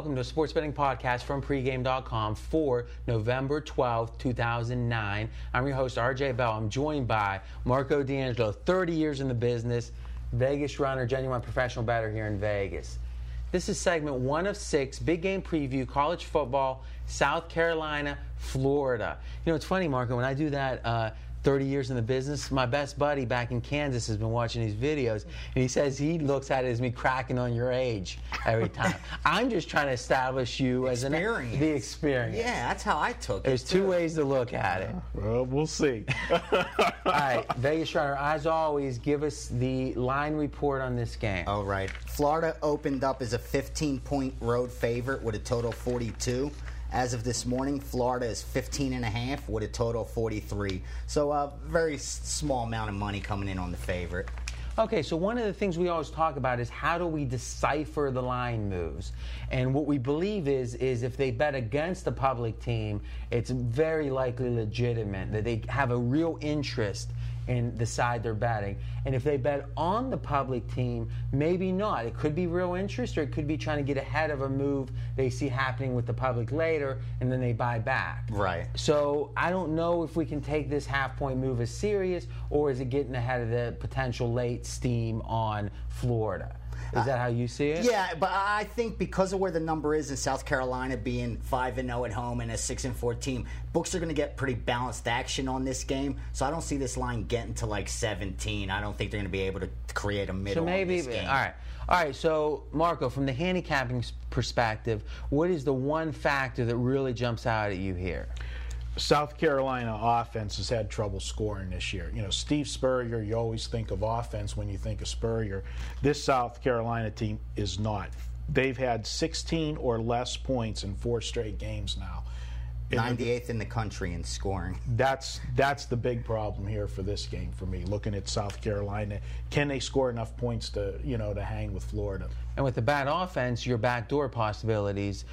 Welcome to a sports betting podcast from pregame.com for November 12th, 2009. I'm your host, RJ Bell. I'm joined by Marco D'Angelo, 30 years in the business, Vegas runner, genuine professional bettor here in Vegas. This is segment one of six, big game preview, college football, South Carolina, Florida. You know, it's funny, Marco, when I do that, uh, 30 years in the business. My best buddy back in Kansas has been watching these videos, and he says he looks at it as me cracking on your age every time. I'm just trying to establish you as an Experience. the experience. Yeah, that's how I took it. There's two ways to look at it. Well, we'll see. All right, Vegas Runner, as always, give us the line report on this game. All right. Florida opened up as a 15 point road favorite with a total 42. As of this morning, Florida is 15 and a half with a total of 43. So a very small amount of money coming in on the favorite. Okay, so one of the things we always talk about is how do we decipher the line moves? And what we believe is is if they bet against the public team, it's very likely legitimate that they have a real interest in the side they're betting. And if they bet on the public team, maybe not. It could be real interest or it could be trying to get ahead of a move they see happening with the public later and then they buy back. Right. So I don't know if we can take this half point move as serious or is it getting ahead of the potential late steam on Florida? Is that how you see it? Yeah, but I think because of where the number is in South Carolina being 5 and 0 at home and a 6 and 4 team, books are going to get pretty balanced action on this game. So I don't see this line getting to like 17. I don't think they're going to be able to create a middle So maybe, on this game. all right. All right, so Marco, from the handicapping perspective, what is the one factor that really jumps out at you here? South Carolina offense has had trouble scoring this year. You know, Steve Spurrier, you always think of offense when you think of Spurrier. This South Carolina team is not. They've had 16 or less points in four straight games now. And 98th in the country in scoring. That's that's the big problem here for this game for me. Looking at South Carolina, can they score enough points to you know to hang with Florida? And with the bad offense, your backdoor possibilities,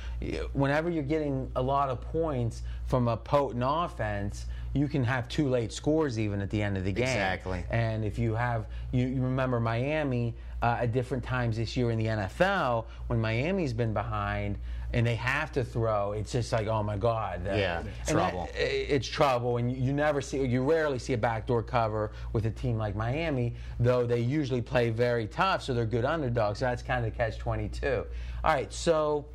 whenever you're getting a lot of points from a potent offense, you can have two late scores even at the end of the game. Exactly. And if you have, you, you remember Miami uh, at different times this year in the NFL, when Miami's been behind and they have to throw, it's just like, oh my God. Yeah, and trouble. that- it's trouble, and you, you never see, you rarely see a backdoor cover with a team like Miami, though they usually play very tough, so they're good underdogs. So that's kind of the catch 22. All right, so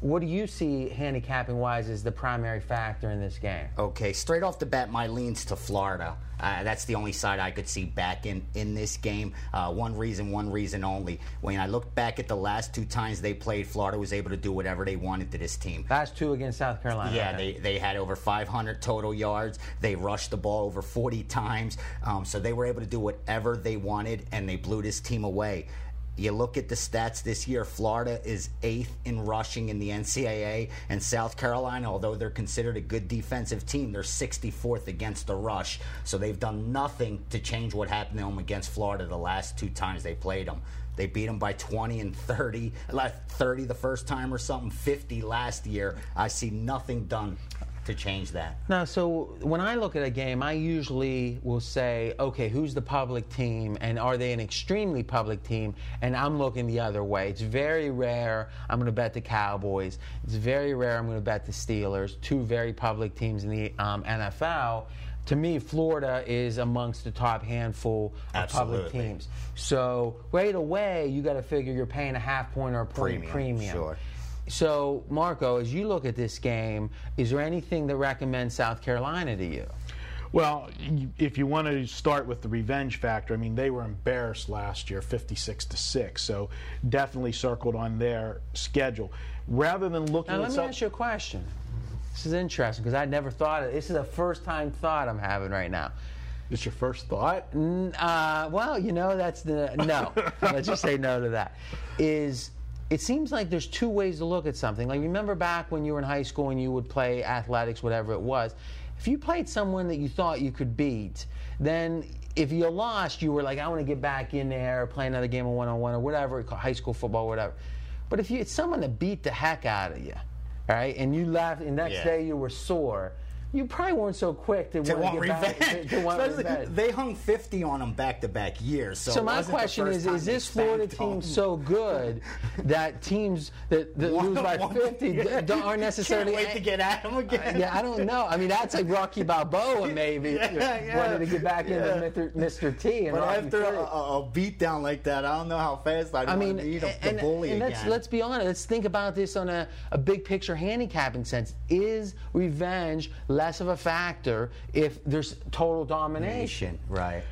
what do you see handicapping wise as the primary factor in this game? Okay, straight off the bat, my leans to Florida. Uh, that's the only side I could see back in in this game. Uh, one reason, one reason only. When I look back at the last two times they played, Florida was able to do whatever they wanted to this team. Last two against South Carolina. Yeah, they, they had over 500 total yards. They rushed the ball over 40 times. Um, so they were able to do whatever they wanted, and they blew this team away. You look at the stats this year, Florida is eighth in rushing in the NCAA, and South Carolina, although they're considered a good defensive team, they're 64th against the rush. So they've done nothing to change what happened to them against Florida the last two times they played them. They beat them by 20 and 30, left 30 the first time or something, 50 last year. I see nothing done to change that. Now, so when I look at a game, I usually will say, okay, who's the public team and are they an extremely public team? And I'm looking the other way. It's very rare I'm going to bet the Cowboys. It's very rare I'm going to bet the Steelers, two very public teams in the um, NFL. To me, Florida is amongst the top handful of public teams. So right away, you got to figure you're paying a half point or a point Premium, premium. sure. So, Marco, as you look at this game, is there anything that recommends South Carolina to you? Well, if you want to start with the revenge factor, I mean they were embarrassed last year, 56 to six. So definitely circled on their schedule. Rather than looking Now, at let me ask you a question. This is interesting because I never thought of this. is a first time thought I'm having right now. It's your first thought? Uh, well, you know, that's the no. Let's just say no to that. Is it seems like there's two ways to look at something. Like remember back when you were in high school and you would play athletics, whatever it was. If you played someone that you thought you could beat, then if you lost, you were like, I want to get back in there, play another game of one-on-one or whatever, high school football, whatever. But if you, it's someone that beat the heck out of you, all right, and you left, and next Yeah. day you were sore, you probably weren't so quick to, To want want to get revenge. back. To, want revenge. They hung 50 on them back to back years. So, So my question is: Is this Florida team them. so good that teams that, that One- lose by 50 yeah. d- aren't necessarily? Can't wait to get at them again. yeah, I don't know. I mean, that's like Rocky Balboa, maybe Yeah, yeah. wanted to get back Yeah. into Mr. T. And But Rocky after a, a, a beat down like that, I don't know how fast I'd I mean, to beat 'em, and, the bully and let's let's be honest. Let's think about this on a, a big picture handicapping sense. Is revenge less of a factor if there's total domination? Right?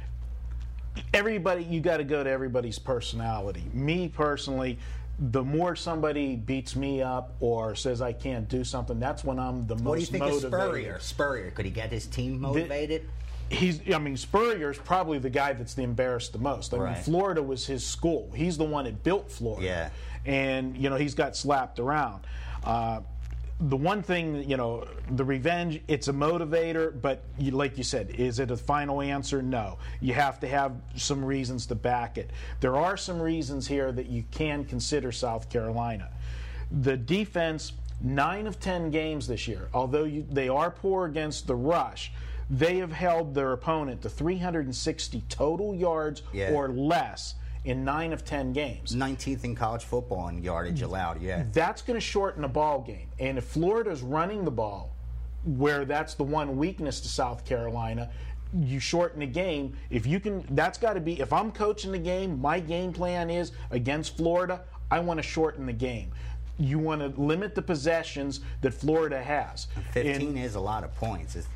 everybody you got to go to everybody's personality me personally the more somebody beats me up or says i can't do something that's when i'm the most What do you think motivated of Spurrier? Spurrier, could he get his team motivated? he's I mean Spurrier's probably the guy that's the embarrassed the most. I mean Florida was his school. He's the one that built Florida. Yeah. And you know he's got slapped around. Uh, the one thing, you know, the revenge, it's a motivator, but you, like you said, is it a final answer? No. You have to have some reasons to back it. There are some reasons here that you can consider South Carolina. The defense, nine of 10 games this year, although you, they are poor against the rush, they have held their opponent to 360 total yards Yeah. or less in nine of 10 games. 19th in college football in yardage mm. allowed. Yeah. That's going to shorten a ball game. And if Florida's running the ball, where that's the one weakness to South Carolina, you shorten the game. If you can, that's got to be. If I'm coaching the game, my game plan is against Florida. I want to shorten the game. You want to limit the possessions that Florida has. 15 And- is a lot of points. It's,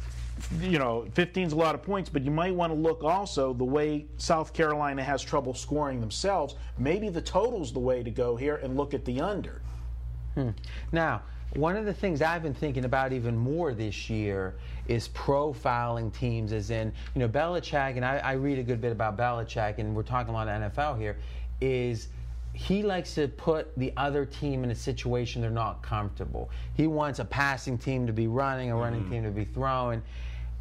you know, 15 is a lot of points, but you might want to look also the way South Carolina has trouble scoring themselves. Maybe the total's the way to go here and look at the under. Hmm. Now, one of the things I've been thinking about even more this year is profiling teams, as in, you know, Belichick, and I, I read a good bit about Belichick, and we're talking a lot of NFL here, is he likes to put the other team in a situation they're not comfortable. He wants a passing team to be running, a running hmm. team to be throwing.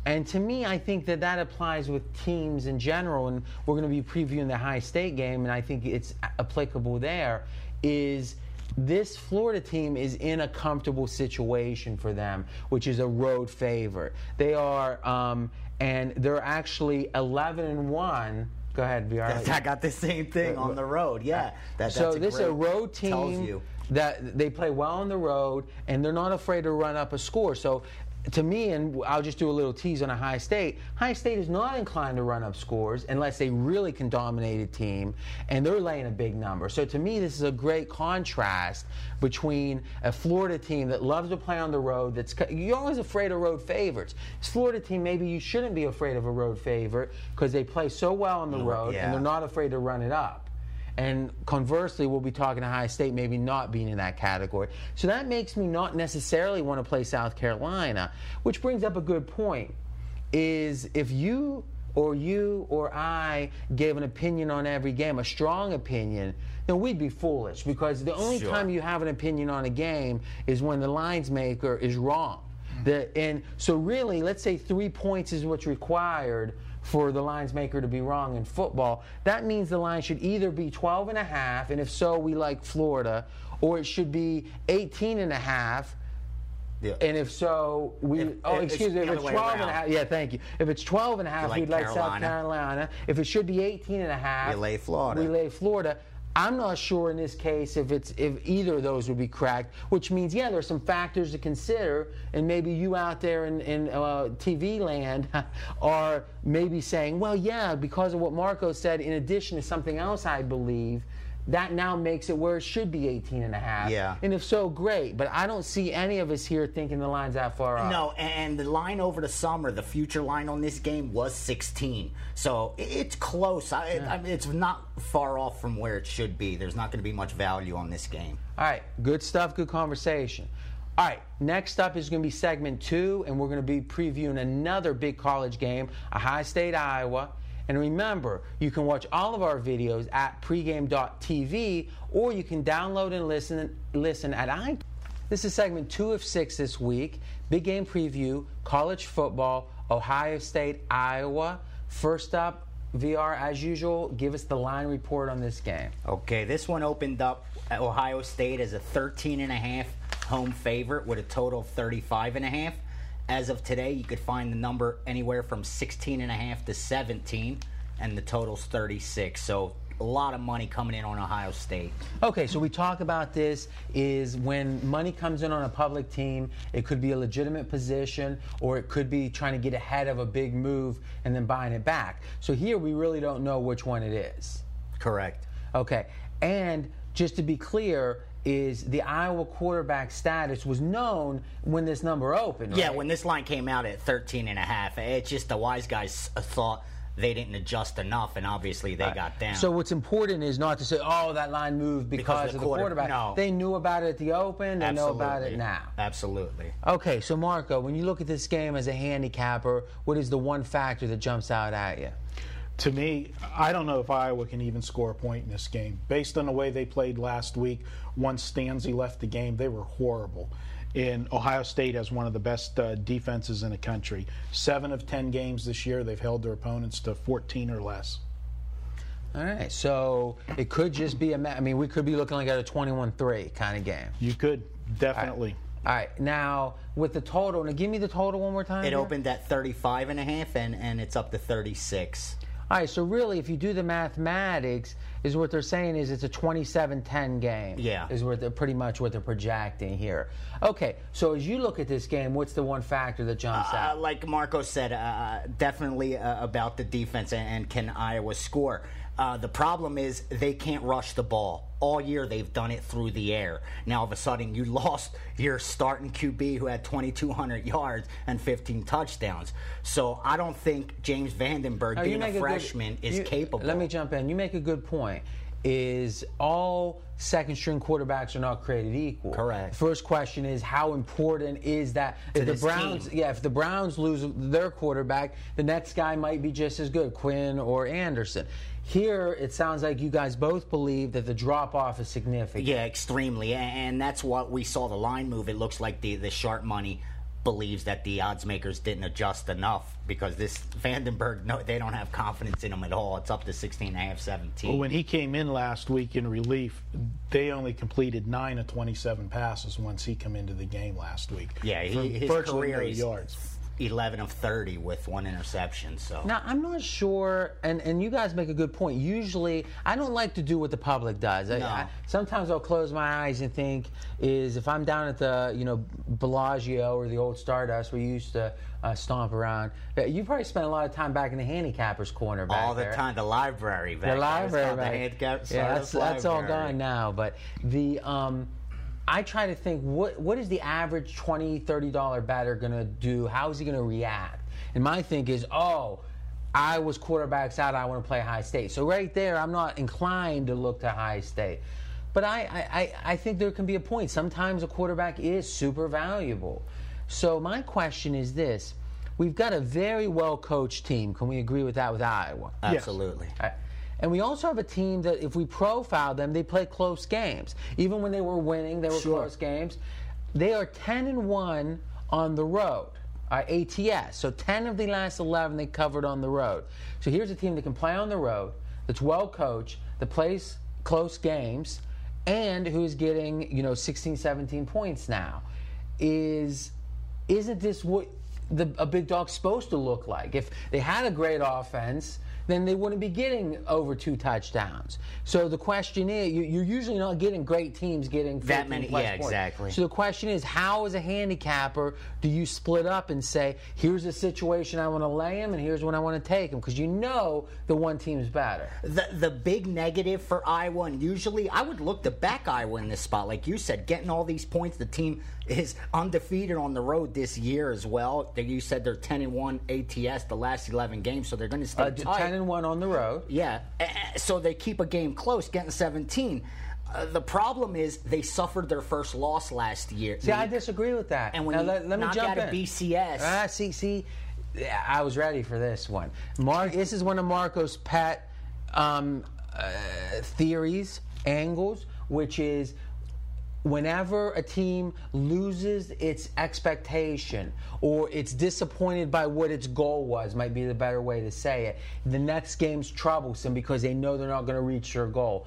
And to me, I think that that applies with teams in general, and we're going to be previewing the Ohio State game, and I think it's applicable there. Is this Florida team is in a comfortable situation for them, which is a road favorite. They are, um, and they're actually 11 and one. Go ahead, VR. I got the same thing on the road. Yeah. That, so this is a road team that they play well on the road and they're not afraid to run up a score. So to me, and I'll just do a little tease on a Ohio State. Ohio State is not inclined to run up scores unless they really can dominate a team, and they're laying a big number. So to me, this is a great contrast between a Florida team that loves to play on the road. That's you're always afraid of road favorites. This Florida team, maybe you shouldn't be afraid of a road favorite because they play so well on the road yeah. and they're not afraid to run it up. And conversely, we'll be talking to Ohio State maybe not being in that category. So that makes me not necessarily want to play South Carolina, which brings up a good point. Is if you or you or I gave an opinion on every game, a strong opinion, then we'd be foolish because the only Sure. time you have an opinion on a game is when the lines maker is wrong. Mm. The, and so really, let's say three points is what's required for the lines maker to be wrong in football. That means the line should either be 12 and a half, and if so, we like Florida, or it should be 18 and a half. Yeah. And if so, we If- oh if excuse me, if it's way 12 and a half, yeah, thank you. If it's 12 and a half, like we'd like South Carolina. Carolina. If it should be 18 and a half, You lay Florida. We lay Florida. I'm not sure in this case if it's if either of those would be cracked, which means yeah, there's some factors to consider, and maybe you out there in, in uh, TV land are maybe saying, well, yeah, because of what Marco said, in addition to something else I believe, that now makes it where it should be 18 and a half. Yeah. And if so, great. But I don't see any of us here thinking the line's that far off. No, and the line over the summer, the future line on this game was 16. So it's close. I, I mean, it's not far off from where it should be. There's not going to be much value on this game. All right, good stuff, good conversation. All right, next up is going to be segment two, and we're going to be previewing another big college game, Ohio State, Iowa. And remember, you can watch all of our videos at pregame.tv or you can download and listen listen at iTunes. This is segment two of six this week. Big game preview, college football, Ohio State, Iowa. First up, VR, as usual, give us the line report on this game. Okay, this one opened up Ohio State as a 13 and a half home favorite with a total of 35 and a half. As of today, you could find the number anywhere from 16 and a half to 17, and the total's 36. So a lot of money coming in on Ohio State. Okay, so we talk about this is when money comes in on a public team, it could be a legitimate position or it could be trying to get ahead of a big move and then buying it back. So here we really don't know which one it is. Correct. Okay, and just to be clear, is the Iowa quarterback status was known when this number opened. Yeah, right? when this line came out at 13 and a half, it's just the wise guys uh, thought they didn't adjust enough, and obviously they got down. So what's important is not to say, "Oh, that line moved because, the of the quarter- quarterback." no. They knew about it at the open. They know about it now. Absolutely. Okay, so Marco, when you look at this game as a handicapper, what is the one factor that jumps out at you? To me, I don't know if Iowa can even score a point in this game. Based on the way they played last week, once Stanzi left the game, they were horrible. And Ohio State has one of the best uh, defenses in the country. Seven of ten games this year, they've held their opponents to 14 or less. All right, so it could just be a. ma- I mean, we could be looking like at a 21-3 kind of game. You could definitely. All right, now with the total, now give me the total one more time. It here. opened at 35 and a half, and, and it's up to 36. All right, so really, if you do the mathematics, is what they're saying is it's a 27-10 game. Yeah. Is what they're pretty much what they're projecting here. Okay, so as you look at this game, what's the one factor that jumps Uh, out? like Marco said, uh, definitely uh, about the defense and, and can Iowa score. Uh, the problem is they can't rush the ball. All year they've done it through the air. Now all of a sudden you lost your starting QB who had 2,200 yards and 15 touchdowns. So I don't think James Vandenberg, being a good- freshman, is you- capable. Let me jump in. You make a good point. Is all second string quarterbacks are not created equal? Correct. First question is how important is that? To if the Browns, team. yeah, if the Browns lose their quarterback, the next guy might be just as good, Quinn or Anderson. Here, it sounds like you guys both believe that the drop off is significant. Yeah, extremely, and that's what we saw the line move. It looks like the the sharp money believes that the odds makers didn't adjust enough because this Vandenberg, no, they don't have confidence in him at all. It's up to 16 and a half, 17. Well, when he came in last week in relief, they only completed nine of 27 passes once he come into the game last week. yeah, he, his career no yards. 11 of 30 with one interception. So Now, I'm not sure, and, and you guys make a good point. Usually, I don't like to do what the public does. I, No. I, sometimes I'll close my eyes and think, is if I'm down at the, you know, Bellagio or the old Stardust where you used to uh, stomp around, uh, you probably spent a lot of time back in the handicappers corner back all the there. time, the library, back The library, called the handicap yeah, that's, that's all gone now. But the, um, I try to think, what what is the average 20 30 dollar bettor going to do? How is he going to react? And my think is, oh, I was quarterbacks out. I want to play Ohio State. So right there, I'm not inclined to look to Ohio State. But I, I, I- I think there can be a point. Sometimes a quarterback is super valuable. So my question is this: We've got a very well coached team. Can we agree with that with Iowa? Absolutely. Right. And we also have a team that, if we profile them, they play close games. Even when they were winning, they were Sure. close games. They are 10 and 1 on the road, uh, ATS. So 10 of the last 11 they covered on the road. So here's a team that can play on the road, that's well coached, that plays close games, and who's getting, you know, 16, 17 points now. Is isn't this what the, a big dog's supposed to look like? If they had a great offense, then they wouldn't be getting over two touchdowns. So the question is, you, you're usually not getting great teams getting That many- yeah, points. exactly. So the question is, how as a handicapper do you split up and say, here's a situation I want to lay him, and here's when I want to take him? Because you know the one team's better. The the big negative for Iowa, and usually I would look to back Iowa in this spot, like you said, getting all these points. The team is undefeated on the road this year as well. You said they're ten and one ATS the last eleven games, so they're going to stay Uh, tight. 10 and 1 on the road. Yeah, so they keep a game close, getting 17. Uh, the problem is they suffered their first loss last year. See, I disagree with that. And when now, you let, let me knock jump out a in. BCS Ah, see, see, I was ready for this one. Mark, this is one of Marco's pet um, uh, theories, angles, which is whenever a team loses its expectation or it's disappointed by what its goal was, might be the better way to say it, the next game's troublesome because they know they're not going to reach their goal.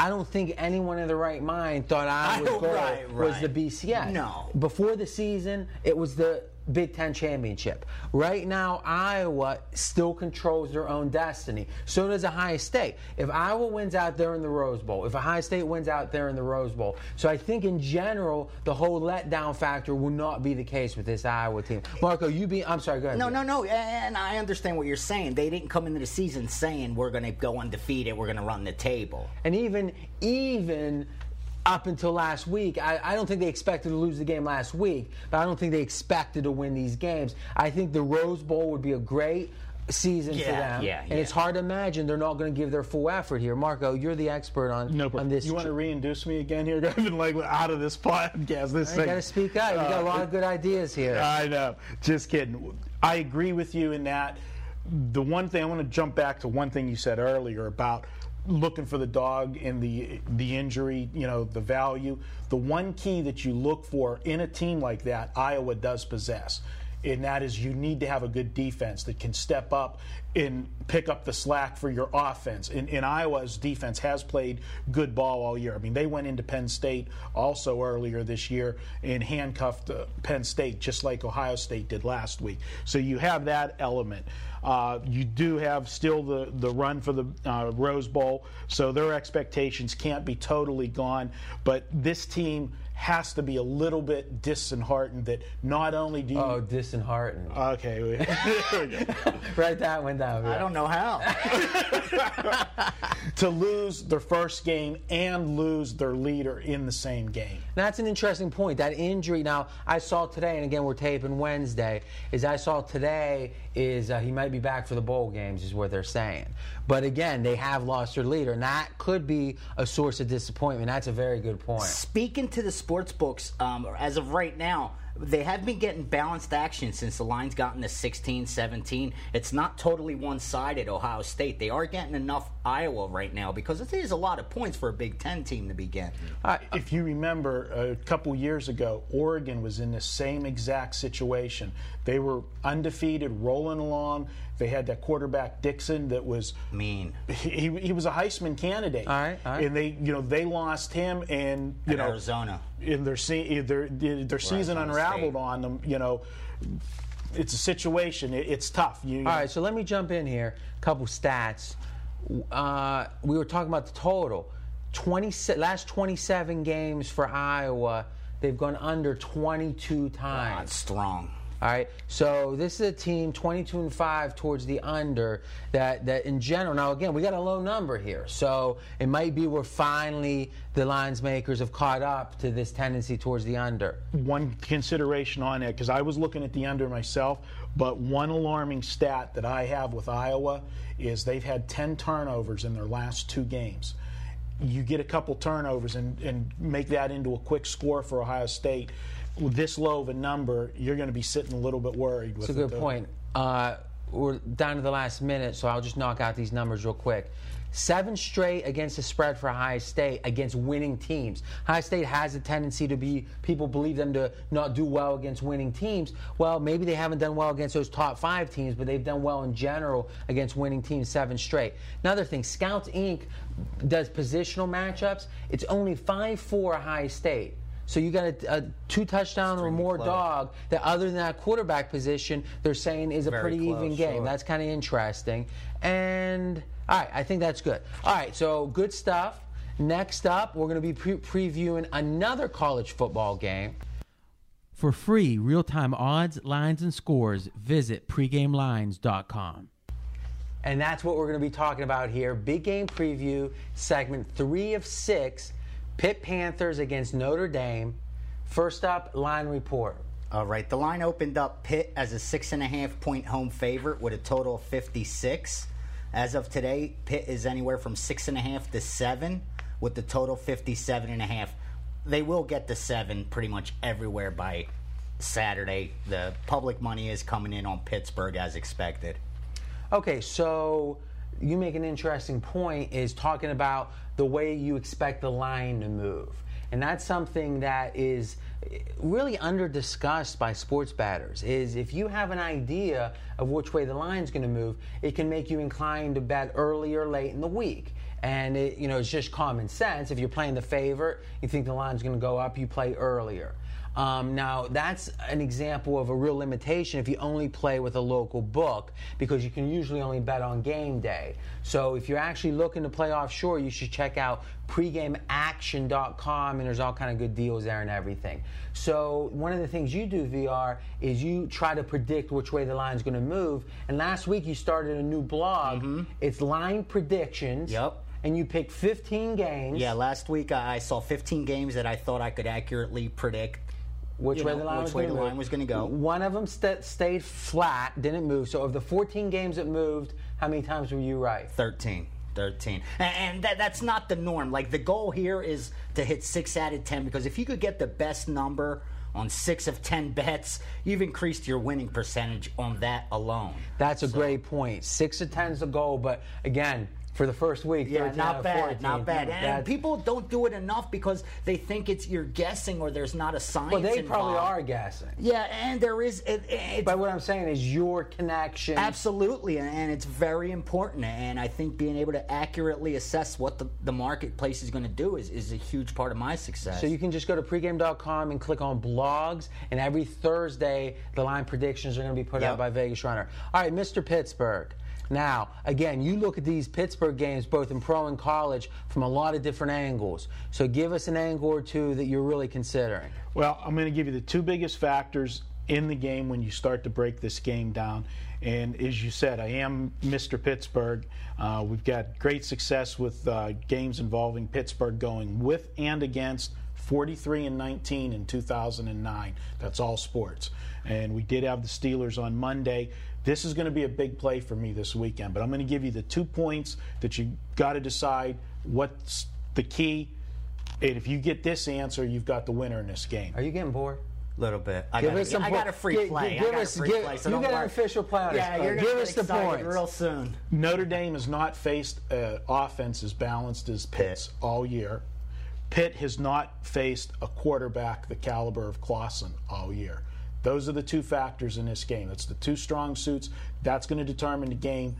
I don't think anyone in the right mind thought Iowa's don't- goal right, was the BCS. No. Before the season, it was the Big Ten championship. Right now, Iowa still controls their own destiny. So does Ohio State. If Iowa wins out there in the Rose Bowl, if Ohio State wins out there in the Rose Bowl, so I think in general the whole letdown factor will not be the case with this Iowa team. Marco, you be. I'm sorry. Go ahead. No, no, no. And I understand what you're saying. They didn't come into the season saying we're going to go undefeated, we're going to run the table. And even even up until last week, I, I don't think they expected to lose the game last week, but I don't think they expected to win these games. I think the Rose Bowl would be a great season for them. yeah, and yeah. it's hard to imagine they're not going to give their full effort here. Marco, you're the expert on, No on problem. this. You want to reintroduce me again here? I've been like out of this podcast. This you thing. got to speak up. You got a lot of good ideas here. Uh, I know. Just kidding. I agree with you in that. The one thing I want to jump back to one thing you said earlier about looking for the dog in the the injury, you know, the value. The one key that you look for in a team like that, Iowa does possess. And that is you need to have a good defense that can step up and pick up the slack for your offense. And, and Iowa's defense has played good ball all year. I mean, they went into Penn State also earlier this year and handcuffed uh, Penn State just like Ohio State did last week. So you have that element. Uh, you do have still the, the run for the uh, Rose Bowl, so their expectations can't be totally gone. But this team has to be a little bit disheartened that not only do you. Oh, disheartened. Okay. there we go. Write that one down. I don't know how. to lose their first game and lose their leader in the same game. That's an interesting point. That injury. Now, I saw today, and again, we're taping Wednesday. Is I saw today is uh, he might be back for the bowl games, is what they're saying. But again, they have lost their leader, and that could be a source of disappointment. That's a very good point. Speaking to the sports books, um, as of right now, they have been getting balanced action since the line's gotten to 16, 17. It's not totally one sided, Ohio State. They are getting enough Iowa right now because it is a lot of points for a Big Ten team to begin. getting. If you remember, a couple years ago, Oregon was in the same exact situation. They were undefeated, rolling along. They had that quarterback Dixon that was Mean. he, he was a Heisman candidate. All right, all right. And they you know they lost him and you At know Arizona. in their se- their their season Arizona unraveled State. on them. You know, it's a situation. It, it's tough. You, All right, so let me jump in here. A couple stats. Uh, we were talking about the total. 20, last 27 games for Iowa, they've gone under 22 God, times. strong. All right, so this is a team 22 and 5 towards the under that, that in general. Now, again, we got a low number here, so it might be where finally the lines makers have caught up to this tendency towards the under. one consideration on it because I was looking at the under myself, but one alarming stat that I have with Iowa is they've had 10 turnovers in their last two games. You get a couple turnovers and, and make that into a quick score for Ohio State. With this low of a number, you're going to be sitting a little bit worried. With That's a it, good though. point. Uh, we're down to the last minute, so I'll just knock out these numbers real quick. Seven straight against the spread for Ohio State against winning teams. Ohio State has a tendency to be, people believe them to not do well against winning teams. Well, maybe they haven't done well against those top five teams, but they've done well in general against winning teams seven straight. Another thing, Scouts Inc. does positional matchups. It's only 5 4 Ohio State. So you got a, a two touchdown or more close. dog that, other than that quarterback position, they're saying is a Very pretty even game. sure. That's kind of interesting. And all right, I think that's good. All right, so good stuff. Next up, we're going to be pre- previewing another college football game. For free real-time odds, lines, and scores, visit pregamelines.com. And that's what we're going to be talking about here. Big game preview, segment three of six. Pitt Panthers against Notre Dame. First up, line report. All right, the line opened up Pitt as a six and a half point home favorite with a total of 56. As of today, Pitt is anywhere from six and a half to seven with the total 57 and a half. They will get the seven pretty much everywhere by Saturday. The public money is coming in on Pittsburgh as expected. Okay, so you make an interesting point is talking about the way you expect the line to move. And that's something that is really under discussed by sports batters is if you have an idea of which way the line's going to move, it can make you inclined to bet early or late in the week. And it, you know, it's just common sense. If you're playing the favorite, you think the line's going to go up, you play earlier. Um, now, that's an example of a real limitation if you only play with a local book because you can usually only bet on game day. So, if you're actually looking to play offshore, you should check out pregameaction.com and there's all kind of good deals there and everything. So, one of the things you do, VR, is you try to predict which way the line's going to move. And last week you started a new blog. It's Line Predictions. Yep. And you picked 15 games. Yeah, last week I saw 15 games that I thought I could accurately predict which way know, the line which was way going the to line was gonna go. One of them st- stayed flat, didn't move. So of the 14 games that moved, how many times were you right? 13. 13. And, and that, that's not the norm. Like, the goal here is to hit 6 out of 10 because if you could get the best number on 6 of 10 bets, you've increased your winning percentage on that alone. That's a great point. Six of 10 is the goal, but again, for the first week, Yeah, 13 out not bad, 14. not bad. And That's- people don't do it enough because they think it's you're guessing or there's not a science well, they probably are guessing. Yeah, and there is. It, it's But what I'm saying is your connection. Absolutely, and it's very important. And I think being able to accurately assess what the, the marketplace is going to do is, is a huge part of my success. So you can just go to pregame.com and click on blogs, and every Thursday the line predictions are going to be put Yep. out by Vegas Runner. All right, Mr. Pittsburgh. Now, again, you look at these Pittsburgh games both in pro and college from a lot of different angles. So give us an angle or two that you're really considering. Well, I'm going to give you the two biggest factors in the game when you start to break this game down. And as you said, I am Mr. Pittsburgh. Uh, we've got great success with uh, games involving Pittsburgh going with and against 43 and 19 in 2009. That's all sports. And we did have the Steelers on Monday. This is going to be a big play for me this weekend, but I'm going to give you the two points that you got to decide what's the key. And if you get this answer, you've got the winner in this game. Are you getting bored? A little bit. I Give got, us some I got a free gi- play. gi- I give got us- a free give- play. So you don't got an official play on Yeah, this. you're Give gonna us get the excited points. real soon. Notre Dame has not faced an offense as balanced as Pitt's all year. Pitt has not faced a quarterback the caliber of Clausen all year. Those are the two factors in this game. That's the two strong suits. That's going to determine the game.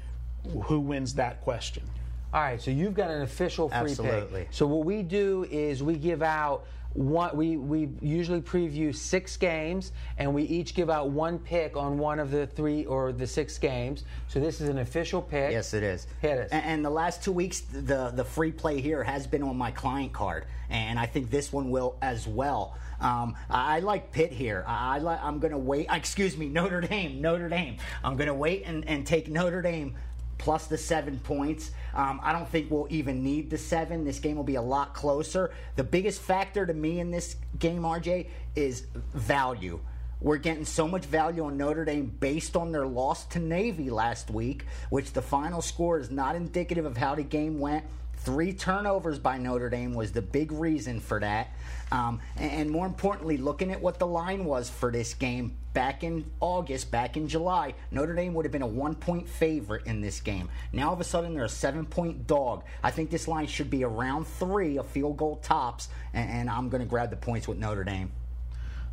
Who wins that question? All right, so you've got an official free Absolutely. pick. So what we do is we give out one. We we usually preview six games, and we each give out one pick on one of the three or the six games. So this is an official pick. Yes, it is. Hit us. And, and the last two weeks, the the free play here has been on my client card, and I think this one will as well. Um, I, like Pitt here. I. I'm going to wait. Excuse me, Notre Dame. Notre Dame. I'm going to wait and, and take Notre Dame plus the seven points. Um, I don't think we'll even need the seven. This game will be a lot closer. The biggest factor to me in this game, RJ, is value. We're getting so much value on Notre Dame based on their loss to Navy last week, which the final score is not indicative of how the game went. Three turnovers by Notre Dame was the big reason for that. Um, and, more importantly, looking at what the line was for this game back in August, back in July, Notre Dame would have been a one point favorite in this game. Now, all of a sudden, they're a seven point dog. I think this line should be around three, a field goal tops, and, and I'm going to grab the points with Notre Dame.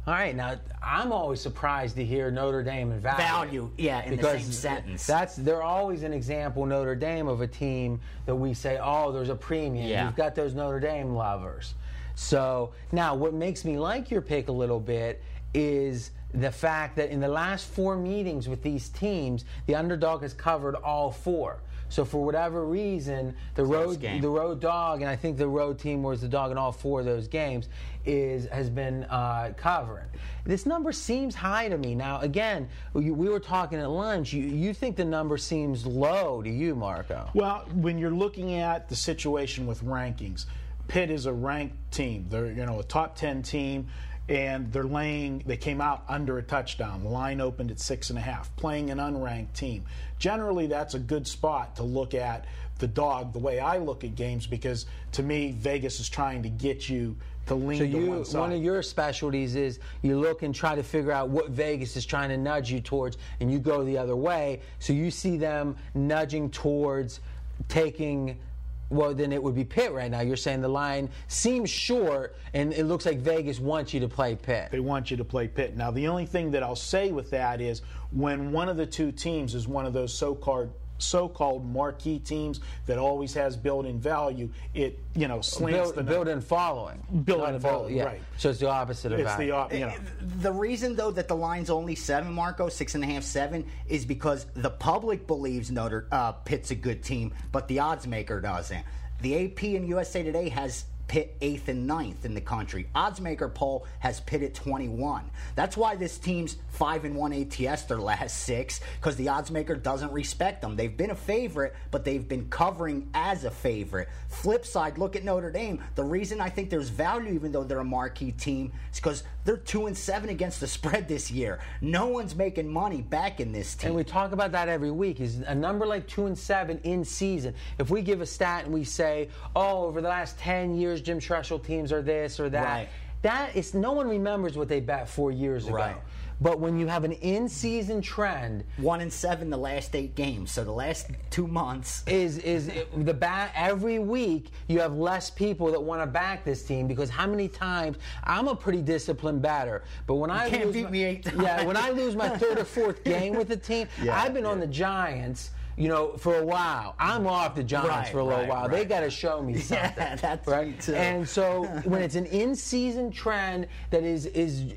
All right, now I'm always surprised to hear Notre Dame and value. Value, yeah, in the same sentence. That's they're always an example Notre Dame of a team that we say, oh, there's a premium. Yeah. You've got those Notre Dame lovers. So now, what makes me like your pick a little bit is the fact that in the last four meetings with these teams, the underdog has covered all four. So for whatever reason, the road game. the road dog, and I think the road team was the dog in all four of those games, is has been uh, covering. This number seems high to me. Now, again, we, we were talking at lunch. You, you think the number seems low to you, Marco? Well, when you're looking at the situation with rankings, Pitt is a ranked team. They're you know a top ten team, and they're laying. They came out under a touchdown. The line opened at six and a half, playing an unranked team. Generally, that's a good spot to look at the dog. The way I look at games, because to me, Vegas is trying to get you To lean so you, one side. of your specialties is you look and try to figure out what Vegas is trying to nudge you towards, and you go the other way. So you see them nudging towards taking. Well, then it would be Pitt right now. You're saying the line seems short, and it looks like Vegas wants you to play Pitt. They want you to play Pitt. Now, the only thing that I'll say with that is when one of the two teams is one of those so-called so-called marquee teams that always has built-in value, it you know slants Build, the build in following. Build Not in a following, yeah. right. So it's the opposite of It's value. the op- you know. The reason, though, that the line's only seven, Marco, six and a half, seven, is because the public believes Notre uh, Pitt's a good team, but the odds maker doesn't. The AP and USA Today has Pitt eighth and ninth in the country. Oddsmaker poll has Pitt at 21. That's why this team's five and one ATS their last six because the oddsmaker doesn't respect them. They've been a favorite, but they've been covering as a favorite. Flip side, look at Notre Dame. The reason I think there's value, even though they're a marquee team, is because they're two and seven against the spread this year. No one's making money back in this team. And we talk about that every week. Is a number like two and seven in season? If we give a stat and we say, "Oh, over the last ten years, Jim Tressel teams are this or that," Right. that is no one remembers what they bet four years ago. Right. But when you have an in-season trend, One and seven the last eight games. So the last two months. is is the bat every week you have less people that want to back this team because how many times I'm a pretty disciplined batter, but when I can't lose beat my, me eight yeah when I lose my third or fourth game with the team, Yeah, I've been on the Giants. You know, for a while, I'm off the Giants Right, for a little right, while. They got to show me something. Yeah, that's right. And so when it's an in-season trend that is is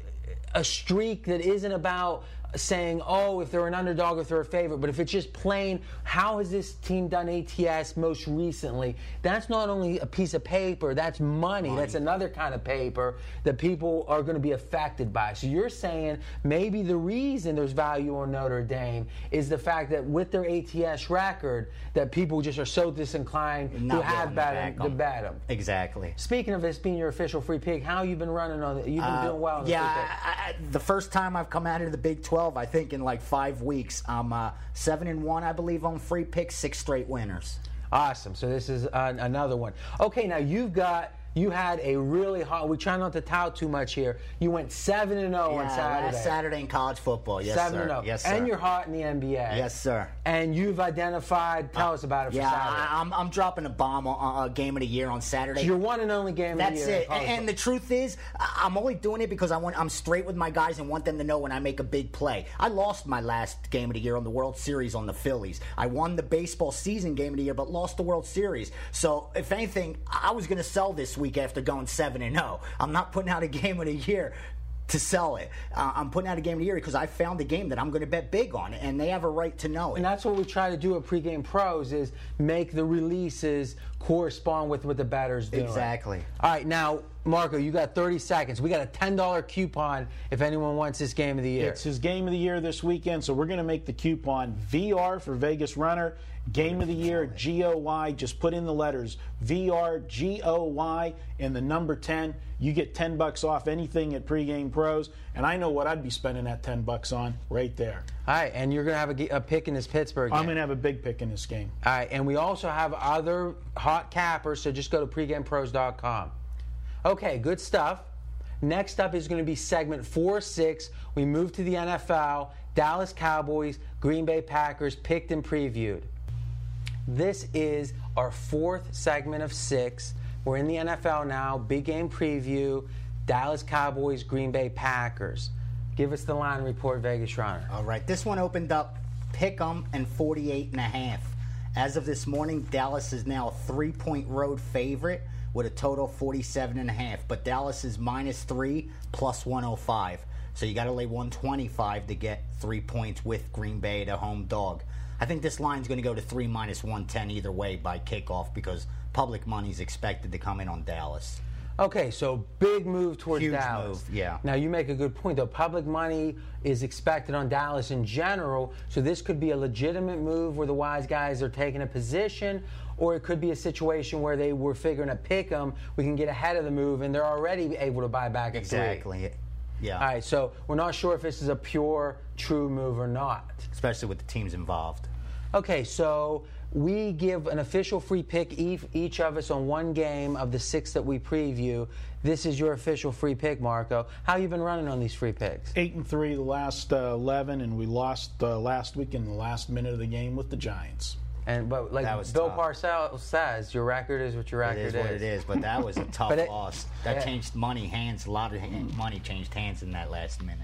a streak that isn't about saying, oh, if they're an underdog, if they're a favorite, but if it's just plain, how has this team done ATS most recently? That's not only a piece of paper, that's money. That's another kind of paper that people are going to be affected by. So you're saying maybe the reason there's value on Notre Dame is the fact that with their ATS record, that people just are so disinclined to Not have to bet back 'em- to 'em. bet them. Exactly. Speaking of this being your official free pick, how you been running on it? You've been doing well. Uh, yeah. I, I, the first time I've come out of the Big 12, I think in like five weeks, I'm uh, seven and one, I believe, on free picks, six straight winners. Awesome. So this is uh, another one. Okay, now you've got you had a really hot. We try not to tout too much here. You went seven and zero on Saturday. last Saturday in college football. Yes, seven sir. and zero. Yes, sir. And you're hot in the NBA. Yes, sir. And you've identified. Tell us about it for Yeah, Saturday. I, I'm, I'm dropping a bomb on uh, game of the year on Saturday. your one and only game That's of the year. in it. college And the truth is, I'm only doing it because I want I'm straight with my guys and want them to know when I make a big play. I lost my last game of the year on the World Series on the Phillies. I won the baseball season game of the year, but lost the World Series. So if anything, I was going to sell this week after going seven and zero. I'm not putting out a game of the year. To sell it, uh, I'm putting out a game of the year because I found a game that I'm going to bet big on, and they have a right to know it. And that's what we try to do at pregame pros is make the releases correspond with what the batter's do. Exactly. All right, now Marco, you got 30 seconds. We got a $10 coupon if anyone wants this game of the year. It's his game of the year this weekend, so we're going to make the coupon VR for Vegas Runner. Game of the year, G O Y. Just put in the letters VR, G O Y, and the number 10. You get 10 bucks off anything at Pregame Pros, and I know what I'd be spending that 10 bucks on right there. All right, and you're going to have a pick in this Pittsburgh game. I'm going to have a big pick in this game. All right, and we also have other hot cappers, so just go to pregamepros.com. Okay, good stuff. Next up is going to be segment 4 6. We move to the NFL. Dallas Cowboys, Green Bay Packers, picked and previewed. This is our fourth segment of six. We're in the NFL now. Big game preview. Dallas Cowboys, Green Bay Packers. Give us the line report, Vegas Runner. All right, this one opened up pick 'em and 48 and a half. As of this morning, Dallas is now a three-point road favorite with a total 47 and a half, but Dallas is minus 3 plus 105. So you got to lay 125 to get 3 points with Green Bay the home dog. I think this line's going to go to 3 minus 110 either way by kickoff because public money is expected to come in on Dallas. Okay, so big move towards Huge Dallas. move, yeah. Now you make a good point though. Public money is expected on Dallas in general, so this could be a legitimate move where the wise guys are taking a position, or it could be a situation where they were figuring to pick them. We can get ahead of the move, and they're already able to buy back at three. Exactly. Yeah. All right, so we're not sure if this is a pure, true move or not. Especially with the teams involved. Okay, so we give an official free pick each, each of us on one game of the six that we preview. This is your official free pick, Marco. How you been running on these free picks? Eight and three the last uh, eleven, and we lost uh, last week in the last minute of the game with the Giants. And but like That was Bill tough. Parcells says, your record is what your It record is what it is, but that was a tough it- loss. That yeah. changed money hands. A lot of hand, money changed hands in that last minute.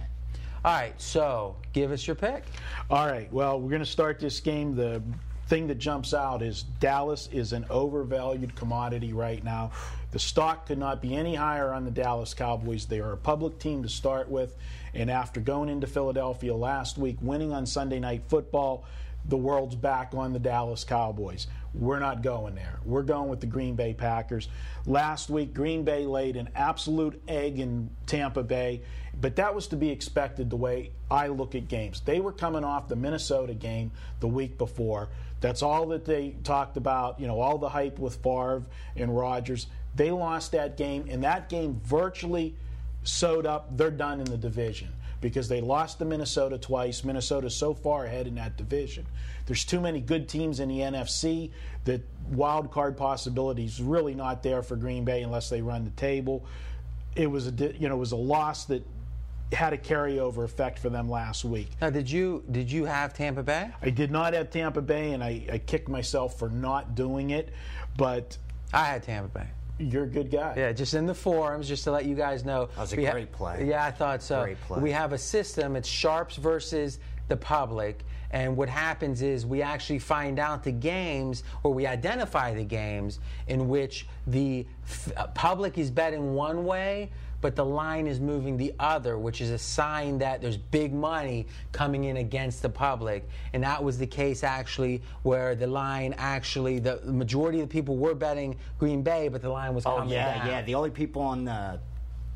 All right, so give us your pick. All right. Well, we're going to start this game. The thing that jumps out is Dallas is an overvalued commodity right now. The stock could not be any higher on the Dallas Cowboys. They are a public team to start with, and after going into Philadelphia last week, winning on Sunday Night Football, the world's back on the Dallas Cowboys. We're not going there. We're going with the Green Bay Packers. Last week, Green Bay laid an absolute egg in Tampa Bay, but that was to be expected the way I look at games. They were coming off the Minnesota game the week before. That's all that they talked about, you know, all the hype with Favre and Rodgers. They lost that game, and that game virtually sewed up. They're done in the division because they lost to Minnesota twice. Minnesota's so far ahead in that division. There's too many good teams in the NFC that wild card possibilities really not there for Green Bay unless they run the table. It was a you know it was a loss that had a carryover effect for them last week. Now, did you did you have Tampa Bay? I did not have Tampa Bay, and I, I kicked myself for not doing it. But I had Tampa Bay. You're a good guy. Yeah, just in the forums, just to let you guys know. That was a we ha- great play. Yeah, I thought so. Great play. We have a system. It's sharps versus the public, and what happens is we actually find out the games, or we identify the games in which the f- uh, public is betting one way. But the line is moving the other, which is a sign that there's big money coming in against the public. And that was the case actually, where the line actually, the majority of the people were betting Green Bay, but the line was Oh coming yeah, down. yeah. The only people on the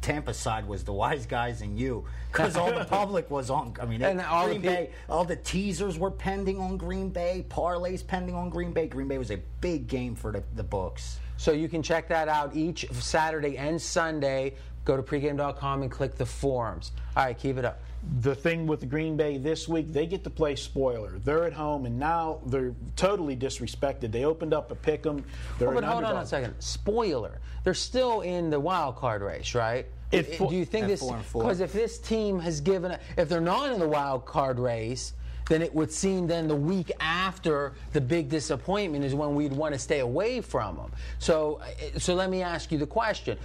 Tampa side was the wise guys and you, because all the public was on. I mean, And all the Green peop- Bay, all the teasers were pending on Green Bay, parlays pending on Green Bay. Green Bay was a big game for the, the books. So you can check that out each Saturday and Sunday. Go to pregame.com and click the forums. All right, keep it up. the thing with the Green Bay this week, they get to play spoiler. They're at home, and now they're totally disrespected. They opened up a pick 'em. They're Oh, but hold on a second. Spoiler. They're still in the wild card race, right? At I- Do you think this? four and four. Because if this team has given, a, if they're not in the wild card race, then it would seem then the week after the big disappointment is when we'd want to stay away from them. So, uh, so let me ask you the question: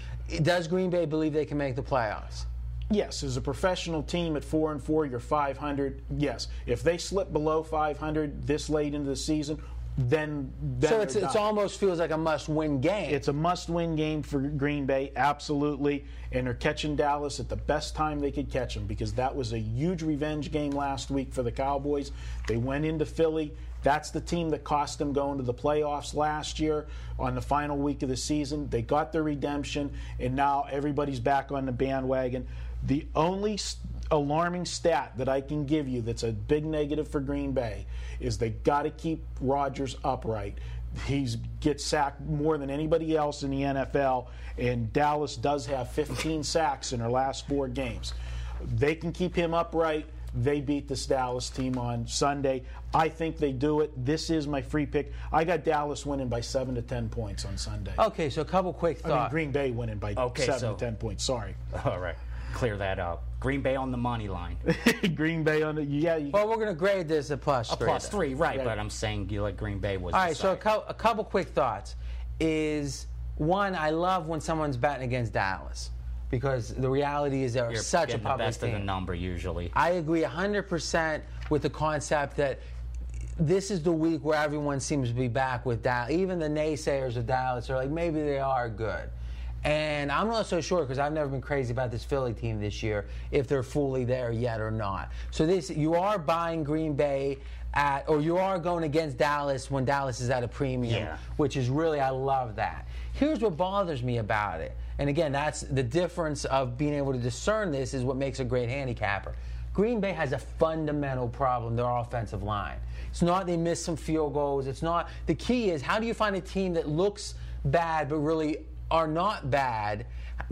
Does Green Bay believe they can make the playoffs? Yes, as a professional team at four and four, you're 500. Yes, if they slip below 500 this late into the season, then, then So it's, it's almost feels like a must-win game. It's a must-win game for Green Bay, absolutely. And they're catching Dallas at the best time they could catch them because that was a huge revenge game last week for the Cowboys. They went into Philly. That's the team that cost them going to the playoffs last year on the final week of the season. They got their redemption, and now everybody's back on the bandwagon. The only alarming stat that I can give you that's a big negative for Green Bay is they got to keep Rodgers upright. He's gets sacked more than anybody else in the NFL, and Dallas does have 15 sacks in their last four games. They can keep him upright. They beat this Dallas team on Sunday. I think they do it. This is my free pick. I got Dallas winning by seven to ten points on Sunday. okay, so a couple quick I mean, thoughts. Green Bay winning by Okay, seven so- to ten points. Sorry, All right, clear that up. Green Bay on the money line, Green Bay on the yeah. You, well, we're going to grade this a plus a three. plus three, right? Right. But I'm saying you like Green Bay was. All the so a, cou- a couple quick thoughts is one, I love when someone's betting against Dallas because the reality is they're You're such a getting the public best of the number usually. I agree 100% with the concept that this is the week where everyone seems to be back with Dallas. Even the naysayers of Dallas are like, maybe they are good. And I'm not so sure because I've never been crazy about this Philly team this year, if they're fully there yet or not. So this, you are buying Green Bay at, or you are going against Dallas when Dallas is at a premium, Yeah. which is really, I love that. Here's what bothers me about it. And again, that's the difference of being able to discern this is what makes a great handicapper. Green Bay has a fundamental problem, their offensive line. It's not they miss some field goals. It's not the key is how do you find a team that looks bad but really are not bad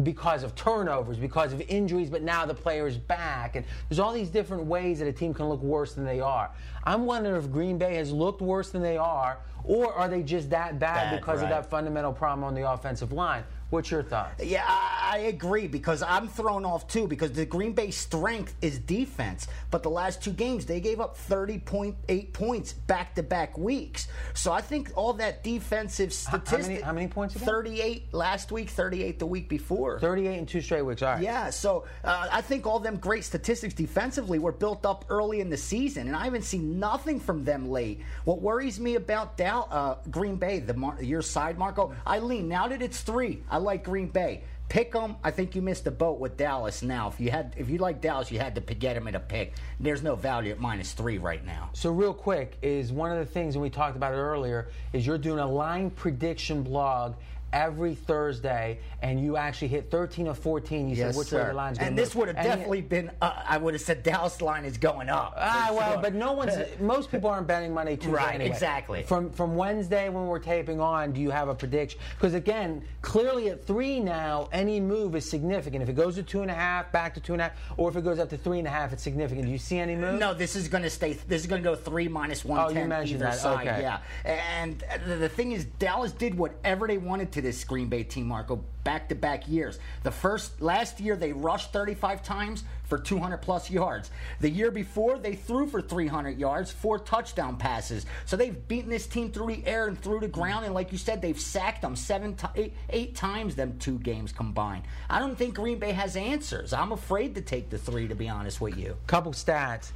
because of turnovers, because of injuries, but now the player is back. And there's all these different ways that a team can look worse than they are. I'm wondering if Green Bay has looked worse than they are, or are they just that bad, Bad, because of that fundamental problem on the offensive line? What's your thoughts? Yeah, I, I agree because I'm thrown off too because the Green Bay strength is defense, but the last two games they gave up 30.8 points back to back weeks. So I think all that defensive how statistics. many- how many points again? 38 last week, 38 the week before. 38 and two straight weeks. All right. Yeah, so uh, I think all them great statistics defensively were built up early in the season, and I haven't seen nothing from them late. What worries me about Dow, uh, Green Bay, the Mar- your side, Marco, Eileen. Now that it's three, I like Green Bay. Pick them. I think you missed the boat with Dallas. Now, if you had, if you like Dallas, you had to get them at a pick. There's no value at minus three right now. So real quick is one of the things, and we talked about it earlier, is you're doing a line prediction blog every Thursday, and you actually hit 13 or 14. You said which way the line's going and this would have definitely been. Uh, I would have said Dallas line is going up. Ah, for well, sure. but no one's. most people aren't betting money Tuesday Right, anyway. exactly. From from Wednesday when we're taping on, do you have a prediction? Because again, clearly at three now, any move is significant. If it goes to two and a half, back to two and a half, or if it goes up to three and a half, it's significant. Do you see any move? No, this is going to stay. This is going to go three minus one Oh, you mentioned that, side. okay. Yeah, and the- the thing is, Dallas did whatever they wanted to this Green Bay team, Marco, back to back years. The first last year they rushed 35 times for 200 plus yards. The year before they threw for 300 yards, four touchdown passes. So they've beaten this team through the air and through the ground, and like you said, they've sacked them seven, ti- eight, eight times. Them two games combined. I don't think Green Bay has answers. I'm afraid to take the three, to be honest with you. couple stats.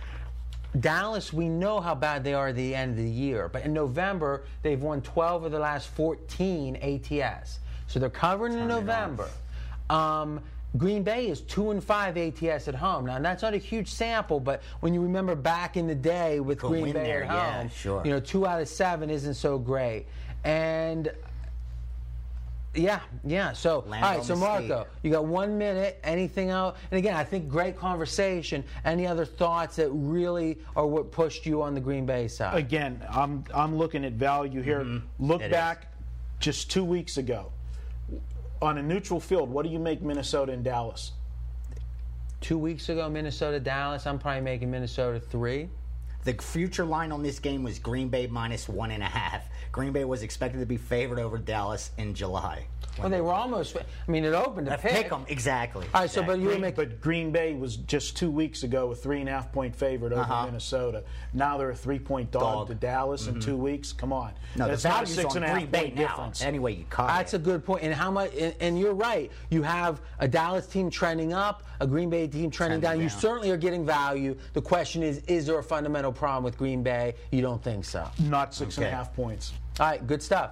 Dallas, we know how bad they are at the end of the year, but in November they've won 12 of the last 14 ATS. So they're covering in Turn it on. November. Um, Green Bay is two and five ATS at home. Now that's not a huge sample, but when you remember back in the day with Green Bay there, at yeah, home, sure. you know, two out of seven isn't so great. And yeah, yeah. So, all Land right. So, Marco, skate. you got one minute. Anything else? And again, I think great conversation. Any other thoughts that really are what pushed you on the Green Bay side? Again, I'm I'm looking at value here. Look Mm-hmm. It is. back just two weeks ago on a neutral field. What do you make Minnesota and Dallas? Two weeks ago, Minnesota, Dallas. I'm probably making Minnesota three. The future line on this game was Green Bay minus one and a half. Green Bay was expected to be favored over Dallas in July. Well, they were almost. I mean, it opened to Uh, pick. Pick them exactly. All right. So, but you were Green, making. but Green Bay was just two weeks ago a three and a half point favorite over Uh-huh. Minnesota. Now they're a three point dog, Dog. Mm-hmm. to Dallas in two weeks. Come on, no, that's not a value's six on and a half Green Bay point now. difference. Anyway, you caught That's a good point. And how much? And, and you're right. You have a Dallas team trending up, a Green Bay team trending Trending down. You down. certainly are getting value. The question is, is there a fundamental problem with Green Bay? You don't think so. Not six and a Okay. half points. All right, good stuff.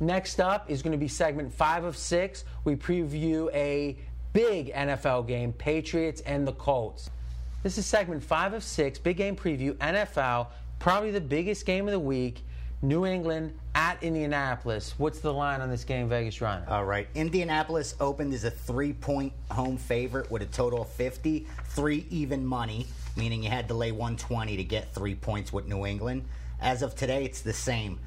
Next up is going to be segment five of six. We preview a big NFL game Patriots and the Colts. This is segment five of six, big game preview, NFL, probably the biggest game of the week. New England at Indianapolis. What's the line on this game, Vegas Runner? All right. Indianapolis opened as a three point home favorite with a total of 50, three even money, meaning you had to lay 120 to get three points with New England. As of today, it's the same.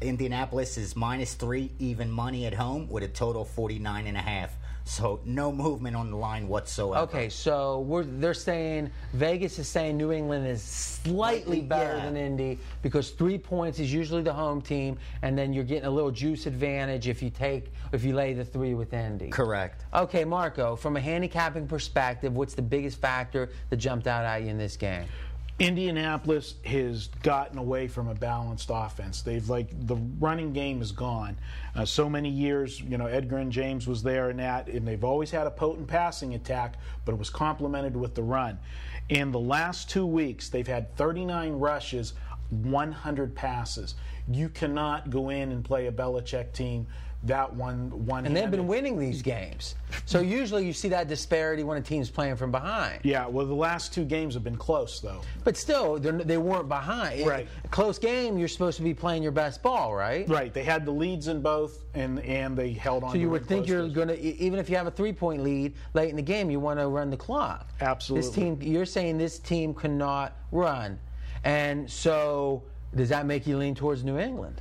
Indianapolis is minus three even money at home with a total of 49 and a half. So no movement on the line whatsoever. Okay, so we're, they're saying Vegas is saying New England is slightly Slightly, better yeah. than Indy because three points is usually the home team, and then you're getting a little juice advantage if you take if you lay the three with Indy. Correct. Okay, Marco, from a handicapping perspective, what's the biggest factor that jumped out at you in this game? Indianapolis has gotten away from a balanced offense. They've like the running game is gone. Uh, so many years, you know, Edgerrin James was there and that, and they've always had a potent passing attack, but it was complemented with the run. In the last two weeks, they've had 39 rushes, 100 passes. You cannot go in and play a Belichick team that one one. And they've been winning these games. So usually you see that disparity when a team's playing from behind. Yeah, well, the last two games have been close though. But still, they're, weren't behind. Right. A close game, you're supposed to be playing your best ball, right? Right, they had the leads in both, and and they held on. So to you would think you're going to, even if you have a three-point lead late in the game, you want to run the clock. Absolutely. This team, you're saying this team cannot run, and so does that make you lean towards New England?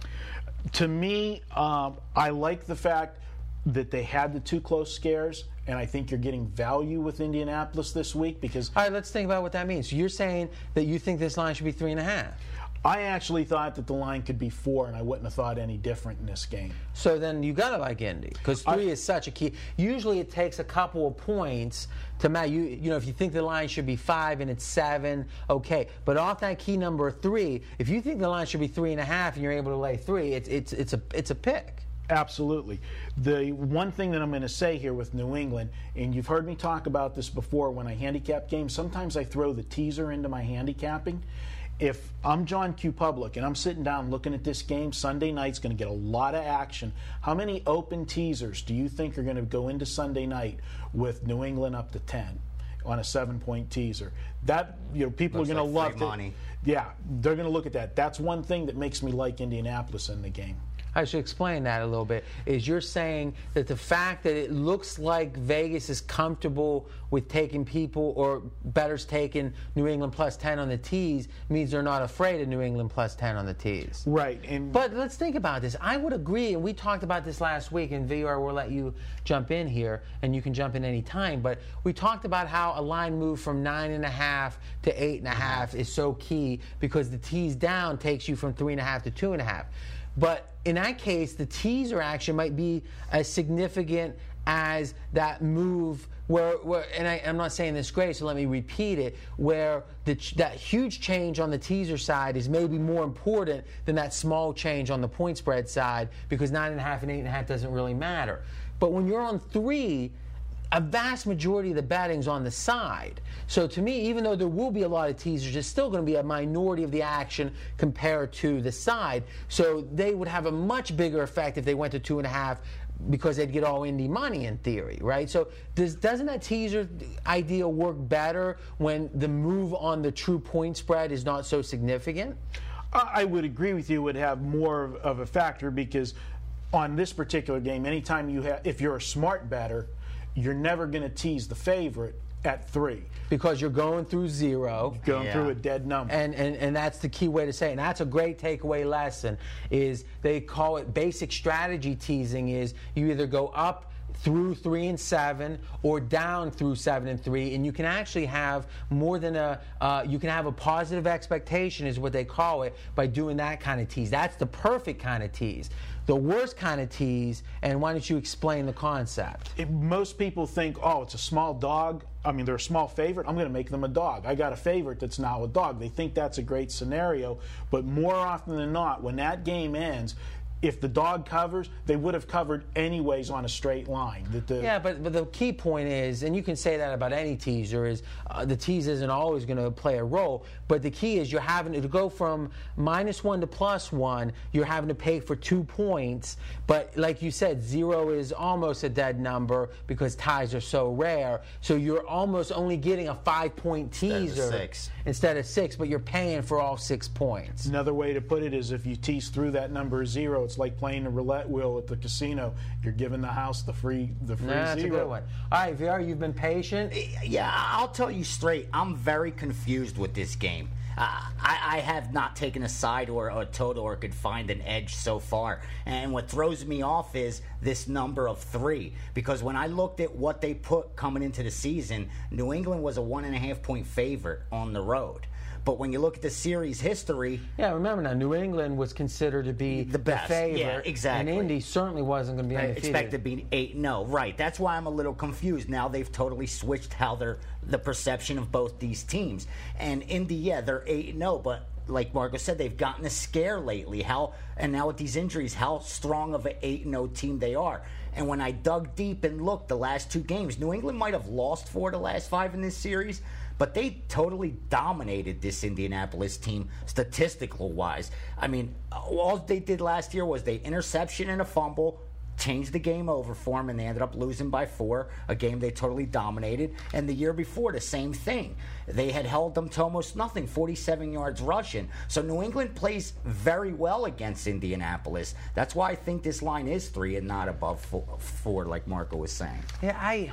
To me, um, I like the fact that they had the two close scares, and I think you're getting value with Indianapolis this week because All right, let's think about what that means. You're saying that you think this line should be three and a half. I actually thought that the line could be four, and I wouldn't have thought any different in this game. So then you got to like Indy because three is such a key. Usually it takes a couple of points to match. You you know if you think the line should be five and it's seven, okay. But off that key number three, if you think the line should be three and a half and you're able to lay three, it's it's it's a it's a pick. Absolutely. The one thing that I'm going to say here with New England, and you've heard me talk about this before when I handicap games, sometimes I throw the teaser into my handicapping. If I'm John Q. Public and I'm sitting down looking at this game, Sunday night's going to get a lot of action. How many open teasers do you think are going to go into Sunday night with New England up to 10 on a seven point teaser? That, you know, people Looks are going like to love money. Yeah, they're going to look at that. That's one thing that makes me like Indianapolis in the game. I should explain that a little bit. Is you're saying that the fact that it looks like Vegas is comfortable with taking people or bettors taking New England plus 10 on the tease means they're not afraid of New England plus 10 on the tease. Right. And But let's think about this. I would agree, and we talked about this last week, and VR will let you jump in here, and you can jump in any time. But we talked about how a line move from nine and a half to eight and a half is so key because the tease down takes you from three and a half to two and a half. But in that case, the teaser action might be as significant as that move where, where and I, I'm not saying this great, so let me repeat it, where the, that huge change on the teaser side is maybe more important than that small change on the point spread side because nine and a half and eight and a half doesn't really matter. But when you're on three, a vast majority of the betting's on the side. So to me, even though there will be a lot of teasers, there's still going to be a minority of the action compared to the side. So they would have a much bigger effect if they went to two and a half because they'd get all indie money in theory, right? So does, doesn't that teaser idea work bettor when the move on the true point spread is not so significant? I would agree with you. Would have more of- a factor because on this particular game, anytime you have, if you're a smart better, you're never going to tease the favorite at three, Because you're going through zero. going Yeah. through a dead number. And, and and that's the key way to say it. And that's a great takeaway lesson is they call it basic strategy teasing is you either go up through three and seven or down through seven and three and you can actually have more than a uh, you can have a positive expectation is what they call it by doing that kind of tease that's the perfect kind of tease the worst kind of tease and why don't you explain the concept It- most people think, oh, it's a small dog. I mean, they're a small favorite. I'm going to make them a dog. I got a favorite that's now a dog. They think that's a great scenario, but more often than not, when that game ends, if the dog covers, they would have covered anyways on a straight line. That the, Yeah, but, but the key point is, and you can say that about any teaser, is uh, the tease isn't always going to play a role. But the key is you're having to go from minus one to plus one. You're having to pay for two points. But like you said, zero is almost a dead number because ties are so rare. So you're almost only getting a five point of teaser six. instead of six, but you're paying for all six points. Another way to put it is if you tease through that number zero, it's like playing a roulette wheel at the casino. You're giving the house the free the free Nah, that's a good one. All right, VR, you've been patient. Yeah, I'll tell you straight. I'm very confused with this game. Uh, I, I have not taken a side or a total or could find an edge so far. And what throws me off is this number of three. Because when I looked at what they put coming into the season, New England was a one and a half point favorite on the road. But when you look at the series history, Yeah, remember now, New England was considered to be The best. favorite. Yeah, exactly. And Indy certainly wasn't going to be I undefeated. expect to be eight. No, right. That's why I'm a little confused. Now they've totally switched how they're the perception of both these teams. And Indy, yeah, they're eight. No, oh, but like Marco said, they've gotten a scare lately. How and now with these injuries, how strong of an eight and zero team they are. And when I dug deep and looked, the last two games, New England might have lost four of the last five in this series. But they totally dominated this Indianapolis team statistical wise. I mean, all they did last year was they interception and a fumble, changed the game over for them, and they ended up losing by four, a game they totally dominated. And the year before, the same thing. They had held them to almost nothing, 47 yards rushing. So New England plays very well against Indianapolis. That's why I think this line is three and not above four, four like Marco was saying. Yeah, I.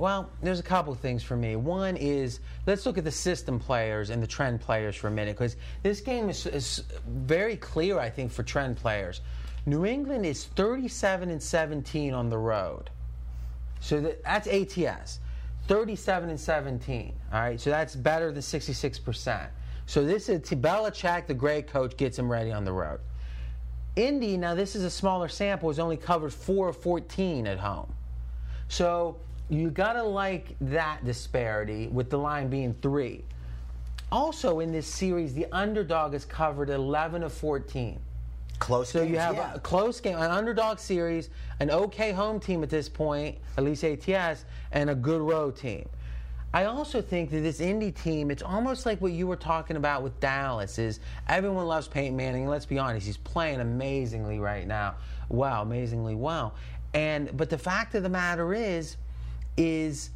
Well, there's a couple things for me. One is let's look at the system players and the trend players for a minute because this game is, is very clear, I think, for trend players. New England is 37 and 17 on the road. So that, that's ATS. 37 and 17. All right, so that's better than 66%. So this is Belichick, the great coach, gets him ready on the road. Indy, now this is a smaller sample, has only covered 4 of 14 at home. So you got to like that disparity with the line being 3. Also in this series, the underdog has covered 11 of 14. Close. So you have yeah. a close game, an underdog series, an okay home team at this point, at least ATS, and a good road team. I also think that this Indy team, it's almost like what you were talking about with Dallas. Is everyone loves Peyton Manning? Let's be honest, he's playing amazingly right now. Wow, amazingly well. And but the fact of the matter is, is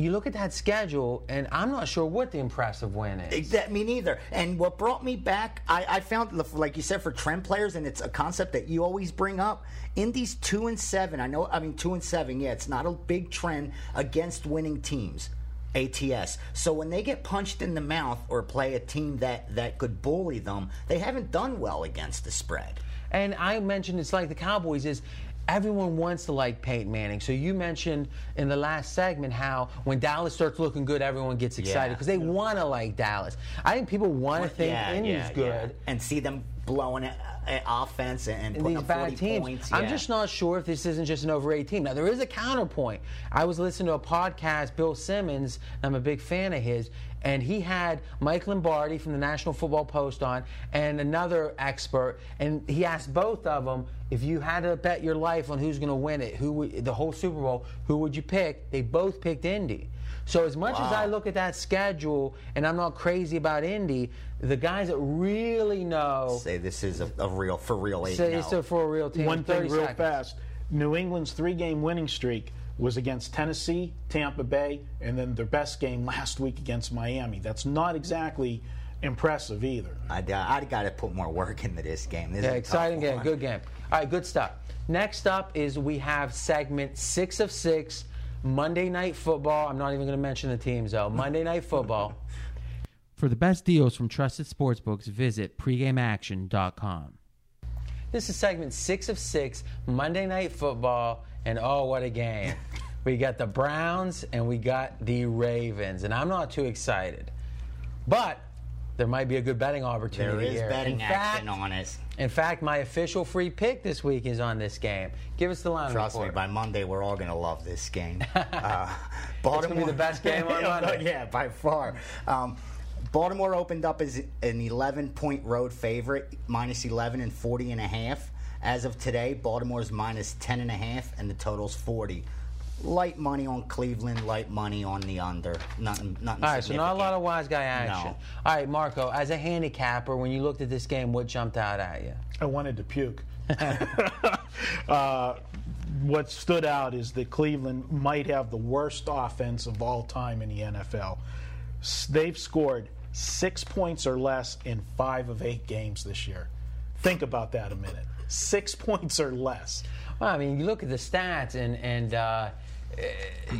you look at that schedule, and I'm not sure what the impressive win is. That me neither. And what brought me back, I, I found, like you said, for trend players, and it's a concept that you always bring up. In these two and seven. I know. I mean, two and seven. Yeah, it's not a big trend against winning teams. ATS. So when they get punched in the mouth or play a team that that could bully them, they haven't done well against the spread. And I mentioned it's like the Cowboys is everyone wants to like Peyton Manning. So you mentioned in the last segment how when Dallas starts looking good, everyone gets excited Yeah. because they want to like Dallas. I think people want to think yeah, Indy's yeah, good. yeah. and see them blowing uh, offense and, and putting these up bad 40 teams. points. I'm yeah. just not sure if this isn't just an over 18. Now there is a counterpoint. I was listening to a podcast, Bill Simmons. And I'm a big fan of his, and he had Mike Lombardi from the National Football Post on, and another expert, and he asked both of them if you had to bet your life on who's going to win it, who the whole Super Bowl, who would you pick? They both picked Indy. So as much as I look at that schedule, and I'm not crazy about Indy, the guys that really know. say this is a, a real for real eight. Say now. it's a oh. for a real team. One thing real seconds. fast. New England's three-game winning streak was against Tennessee, Tampa Bay, and then their best game last week against Miami. That's not exactly impressive either. I, I got to put more work into this game. This Yeah, is a exciting game. one. Good game. All right, good stuff. Next up is we have segment six of six, Monday Night Football. I'm not even going to mention the teams though. Monday Night Football. For the best deals from trusted sportsbooks, visit pregameaction.com. This is segment six of six, Monday Night Football, and oh, what a game! we got the Browns and we got the Ravens, and I'm not too excited, but there might be a good betting opportunity There is here. betting In action fact, on it. in fact, my official free pick this week is on this game. Give us the line Trust me, by Monday we're all going to love this game. Uh, gonna be the best game on Monday. yeah, by far. Um, Baltimore opened up as an 11 point road favorite, minus 11 and 40 and a half. As of today, Baltimore's minus 10 and a half, and the total's 40. Light money on Cleveland, light money on the under. Nothing, nothing. All right, so not a lot of wise guy action. No. All right, Marco, as a handicapper, when you looked at this game, what jumped out at you? I wanted to puke. uh, what stood out is that Cleveland might have the worst offense of all time in the NFL. They've scored six points or less in five of eight games this year. Think about that a minute. Six points or less. Well, I mean, you look at the stats, and and uh,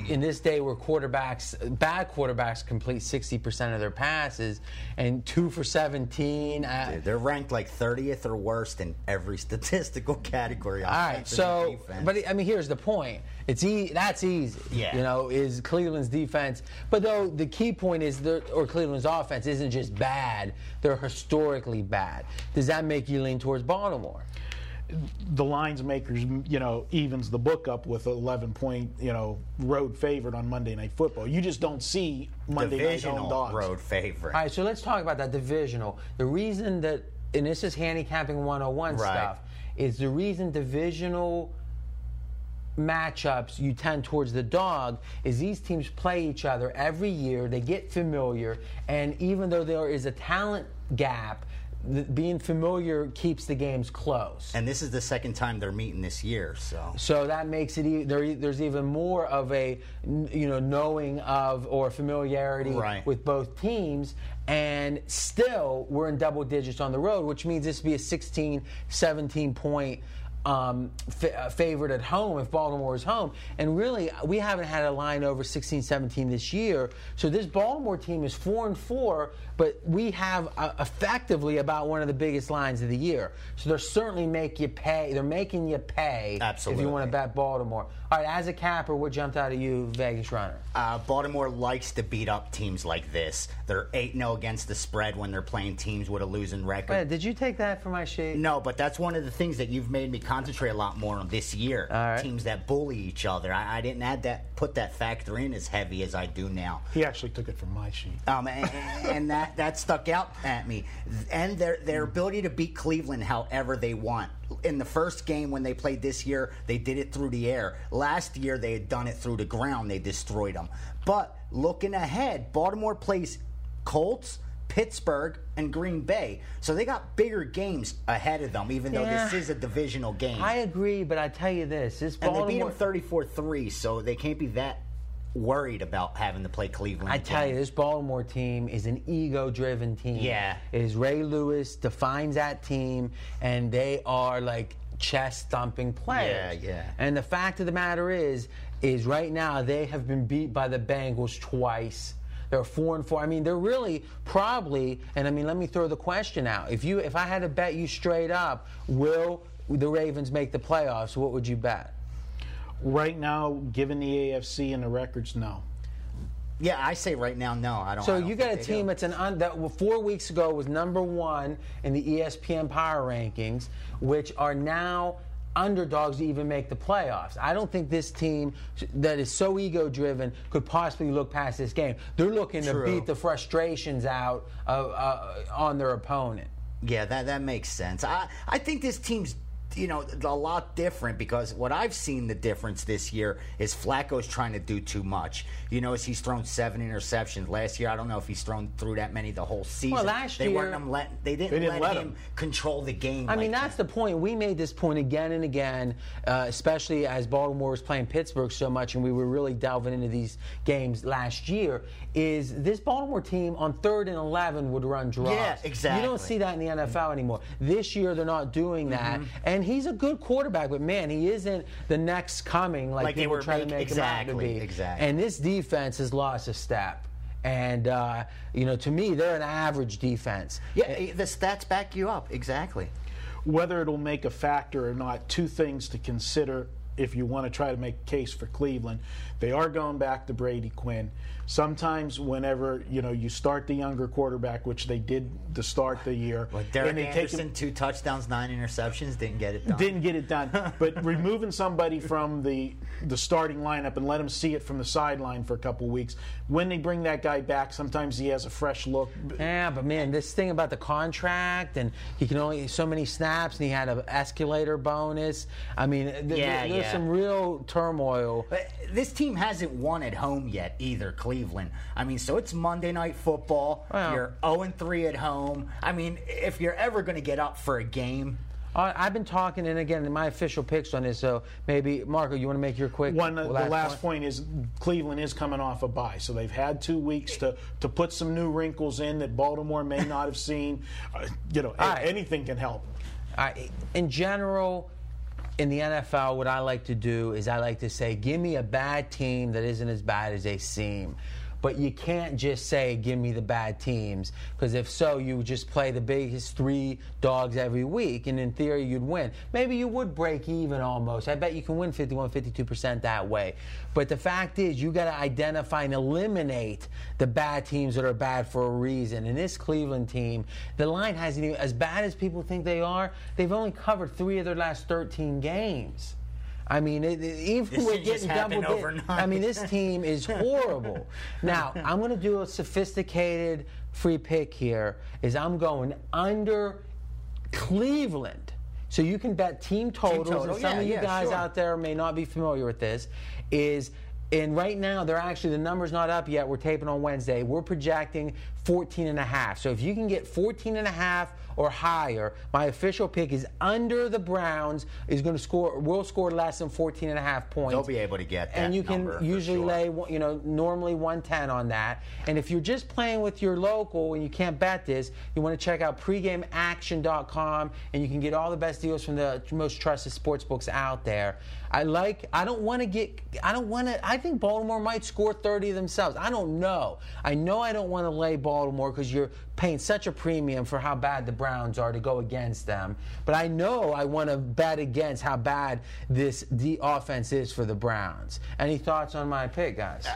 in this day where quarterbacks, bad quarterbacks, complete sixty percent of their passes, and two for seventeen. Uh, They're ranked like 30th or worst in every statistical category. All right, so defense. but I mean, here's the point. It's e- that's easy. Yeah. You know, is Cleveland's defense, but though the key point is, the, or Cleveland's offense isn't just bad; they're historically bad. Does that make you lean towards Baltimore? The lines makers, you know, evens the book up with 11 point, you know, road favorite on Monday Night Football. You just don't see Monday Night divisional home dogs. road favorite. All right, so let's talk about that divisional. The reason that, and this is handicapping 101 Right. stuff, is the reason divisional matchups you tend towards the dog is these teams play each other every year, they get familiar, and even though there is a talent gap, th- being familiar keeps the games close. And this is the second time they're meeting this year, so. So that makes it e- there, there's even more of a you know knowing of or familiarity Right. with both teams and still we're in double digits on the road which means this would be a 16 17 point um, fa- uh, favored at home if Baltimore is home. And really, we haven't had a line over 16 17 this year. So this Baltimore team is 4 and 4, but we have uh, effectively about one of the biggest lines of the year. So they're certainly make you pay. They're making you pay if you want to bet Baltimore. All right, as a capper, what jumped out at you, Vegas runner? Uh, Baltimore likes to beat up teams like this. They're 8 0 against the spread when they're playing teams with a losing record. Wait, did you take that for my sheet? No, but that's one of the things that you've made me concentrate a lot more on this year. All right. Teams that bully each other. I, I didn't add that, put that factor in as heavy as I do now. He actually took it from my sheet. Um, and, and that, that stuck out at me. And their their mm. ability to beat Cleveland however they want. In the first game when they played this year, they did it through the air. Last year they had done it through the ground. They destroyed them. But looking ahead, Baltimore plays Colts. Pittsburgh and Green Bay. So they got bigger games ahead of them, even though Yeah. this is a divisional game. I agree, but I tell you this: this and they beat them 34 3, so they can't be that worried about having to play Cleveland. I tell again. you, this Baltimore team is an ego-driven team. Yeah. is Ray Lewis defines that team, and they are like chest-thumping players. Yeah, yeah. And the fact of the matter is, is right now they have been beat by the Bengals twice. They're four and four. I mean, they're really probably. And I mean, let me throw the question out. If you, if I had to bet you straight up, will the Ravens make the playoffs? What would you bet? Right now, given the AFC and the records, no. Yeah, I say right now, no. I don't. So I don't you got a think they team do. that's an un, that four weeks ago was number one in the ESPN Power Rankings, which are now underdogs to even make the playoffs. I don't think this team that is so ego driven could possibly look past this game. They're looking True. to beat the frustrations out of, uh, on their opponent. Yeah, that that makes sense. I I think this team's you know a lot different because what I've seen the difference this year is Flacco's trying to do too much. You notice he's thrown seven interceptions last year. I don't know if he's thrown through that many the whole season. Well, last they weren't year- him let, they didn't, They didn't let, let him, him. control the game. I mean, that's that. the point. We made this point again and again, uh, especially as Baltimore was playing Pittsburgh so much, and we were really delving into these games last year. Is this Baltimore team on third and eleven would run draws? Yeah, exactly. You don't see that in the NFL anymore. This year they're not doing that, Mm-hmm. and he's a good quarterback, but man, he isn't the next coming like, Like they people were try to make- make him out to exactly, be. exactly. And this defense has lost a step. And uh, you know, to me, they're an average defense. yeah, eh, the stats back you up exactly. Whether it'll make a factor or not, two things to consider if you want to try to make a case for Cleveland. They are going back to Brady Quinn. Sometimes, whenever you know you start the younger quarterback, which they did to start the year, But Derek and they take him- two touchdowns, nine interceptions, didn't get it done. didn't get it done. But removing somebody from the the starting lineup and let him see it from the sideline for a couple weeks. When they bring that guy back, sometimes he has a fresh look. Yeah, but man, this thing about the contract and he can only so many snaps and he had an escalator bonus. I mean, th- th- there's yeah. some real turmoil. But this team hasn't won at home yet either, Cleveland. I mean, so it's Monday night football. Well- you're 0 3 at home. I mean, if you're ever going to get up for a game, Uh, I've been talking, and again, my official picks on this. So maybe Marco, you want to make your quick One, the last point is Cleveland is coming off a bye, so they've had two weeks to, to put some new wrinkles in that Baltimore may not have seen. Uh, you know, a- right. anything can help. I, in general, in the NFL, what I like to do is I like to say, give me a bad team that isn't as bad as they seem. But you can't just say, give me the bad teams, because if so, you just play the biggest three dogs every week, and in theory, you'd win. Maybe you would break even almost. I bet you can win 51, 52% that way. But the fact is, you got to identify and eliminate the bad teams that are bad for a reason. And this Cleveland team, the line hasn't even, as bad as people think they are, they've only covered three of their last 13 games. I mean, it, it- even This with getting double bit, overnight. I mean, this team is horrible. now, I'm going to do a sophisticated free pick here. Is I'm going under Cleveland. So you can bet team totals, total, and some yeah, of you yeah, guys sure. out there may not be familiar with this. Is And right now, they're actually, the number's not up yet. We're taping on Wednesday. We're projecting 14 and a half. So if you can get 14 and a half or higher, my official pick is under the Browns is going to score, will score less than 14 and a half points. They'll be able to get that And you can usually sure. lay, you know, normally 110 on that. And if you're just playing with your local and you can't bet this, you want to check out pregameaction.com and you can get all the best deals from the most trusted sports books out there. I like, I don't want to get, I don't want to, I think Baltimore might score 30 themselves. I don't know. I know I don't want to lay Baltimore because you're paying such a premium for how bad the Browns are to go against them. But I know I want to bet against how bad this the offense is for the Browns. Any thoughts on my pick, guys?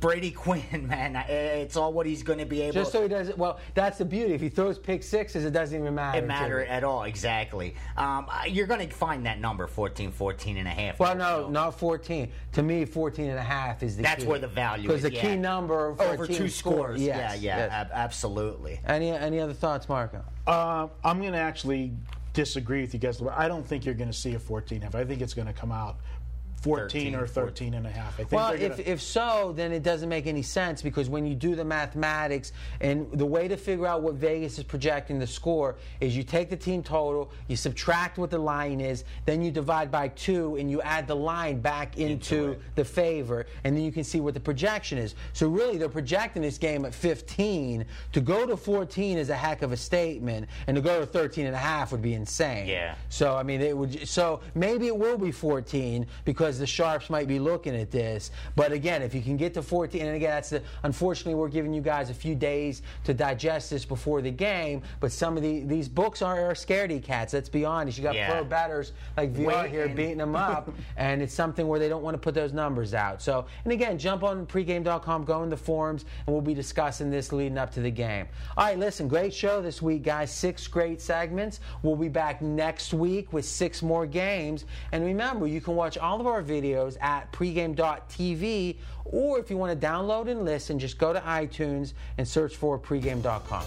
Brady Quinn, man, uh, it's all what he's going to be able. To Just so he doesn't. Well, that's the beauty. If he throws pick sixes, it doesn't even matter. it to matter at all, exactly. Um, uh, you're going to find that number 14, 14 and a half. Well, no, So- not 14. To me, 14 and a half is the That's key. where the value Because is. the yeah. key number for over two score- scores. Yes, yeah, yeah, yes. ab- absolutely. Any any other thoughts, Marco? Uh, I'm going to actually disagree with you guys. I don't think you're going to see a 14 half. I think it's going to come out 14 or 13 and a half. I think Well, if, gonna, if so, then it doesn't make any sense because when you do the mathematics and the way to figure out what Vegas is projecting the score is you take the team total, you subtract what the line is, then you divide by two and you add the line back into, it. the favor, and then you can see what the projection is. So really, they're projecting this game at 15. To go to 14 is a heck of a statement, and to go to 13 and a half would be insane. Yeah. So I mean, it would. So maybe it will be 14 because the sharps might be looking at this. But again, if you can get to 14, and again, that's the. Unfortunately, we're giving you guys a few days to digest this before the game. But some of the these books are, are scaredy cats. Let's be honest. You got Yeah. pro bettors like VR Wait, here beating them up, and it's something where they don't want to put those numbers out. So, and again, jump on pregame.com, go in the forums, and we'll be discussing this leading up to the game. All right, listen, great show this week, guys. Six great segments. We'll be back next week with six more games. And remember, you can watch all of our videos at pregame.tv, or if you want to download and listen, just go to iTunes and search for pregame.com.